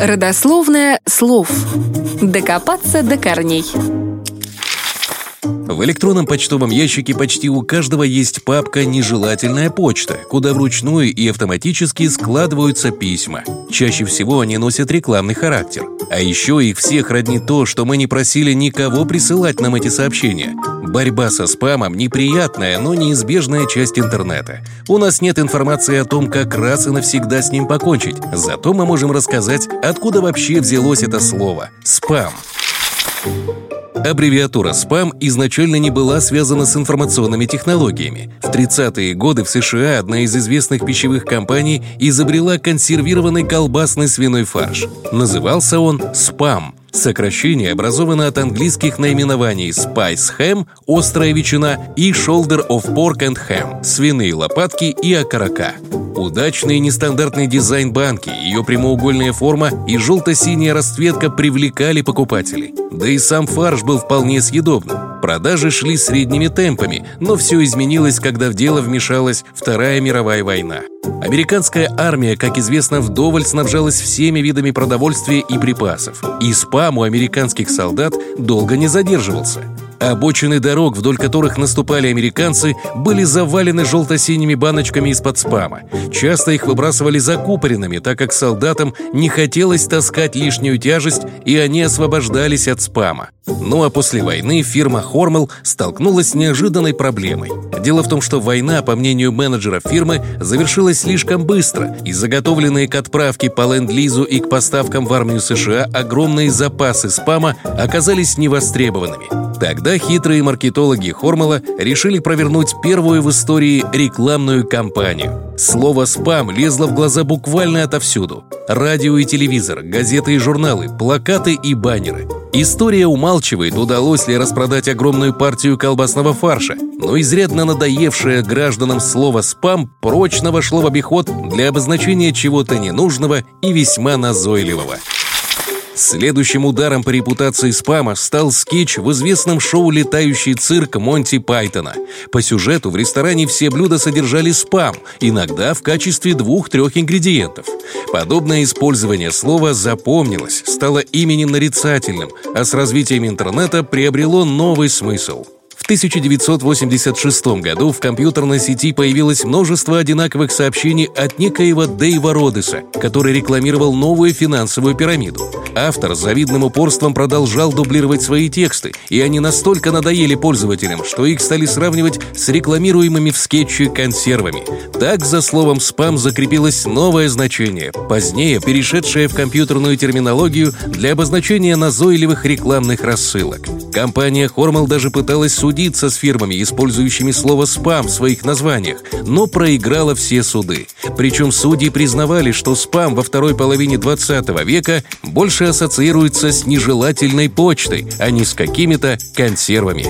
Родословное слов. Докопаться до корней. В электронном почтовом ящике почти у каждого есть папка «Нежелательная почта», куда вручную и автоматически складываются письма. Чаще всего они носят рекламный характер. А еще их всех роднит то, что мы не просили никого присылать нам эти сообщения. Борьба со спамом – неприятная, но неизбежная часть интернета. У нас нет информации о том, как раз и навсегда с ним покончить. Зато мы можем рассказать, откуда вообще взялось это слово – спам. Аббревиатура «спам» изначально не была связана с информационными технологиями. В 30-е годы в США одна из известных пищевых компаний изобрела консервированный колбасный свиной фарш. Назывался он «спам». Сокращение образовано от английских наименований Spice Ham – острая ветчина и Shoulder of Pork and Ham – свиные лопатки и окорока. Удачный и нестандартный дизайн банки, ее прямоугольная форма и желто-синяя расцветка привлекали покупателей. Да и сам фарш был вполне съедобным. Продажи шли средними темпами, но все изменилось, когда в дело вмешалась Вторая мировая война. Американская армия, как известно, вдоволь снабжалась всеми видами продовольствия и припасов. И спам у американских солдат долго не задерживался. Обочины дорог, вдоль которых наступали американцы, были завалены желто-синими баночками из-под спама. Часто их выбрасывали закупоренными, так как солдатам не хотелось таскать лишнюю тяжесть, и они освобождались от спама. Ну а после войны фирма Хормел столкнулась с неожиданной проблемой. Дело в том, что война, по мнению менеджера фирмы, завершилась слишком быстро, и заготовленные к отправке по ленд-лизу и к поставкам в армию США огромные запасы спама оказались невостребованными. Тогда хитрые маркетологи Хормала решили провернуть первую в истории рекламную кампанию. Слово «спам» лезло в глаза буквально отовсюду. Радио и телевизор, газеты и журналы, плакаты и баннеры. История умалчивает, удалось ли распродать огромную партию колбасного фарша, но изрядно надоевшее гражданам слово «спам» прочно вошло в обиход для обозначения чего-то ненужного и весьма назойливого. Следующим ударом по репутации спама стал скетч в известном шоу «Летающий цирк» Монти Пайтона. По сюжету в ресторане все блюда содержали спам, иногда в качестве двух-трех ингредиентов. Подобное использование слова запомнилось, стало именем нарицательным, а с развитием интернета приобрело новый смысл – 1986 году в компьютерной сети появилось множество одинаковых сообщений от некоего Дэйва Родеса, который рекламировал новую финансовую пирамиду. Автор с завидным упорством продолжал дублировать свои тексты, и они настолько надоели пользователям, что их стали сравнивать с рекламируемыми в скетче консервами. Так за словом «спам» закрепилось новое значение, позднее перешедшее в компьютерную терминологию для обозначения назойливых рекламных рассылок. Компания Hormel даже пыталась судиться с фирмами, использующими слово «спам» в своих названиях, но проиграла все суды. Причем судьи признавали, что спам во второй половине 20 века больше ассоциируется с нежелательной почтой, а не с какими-то консервами.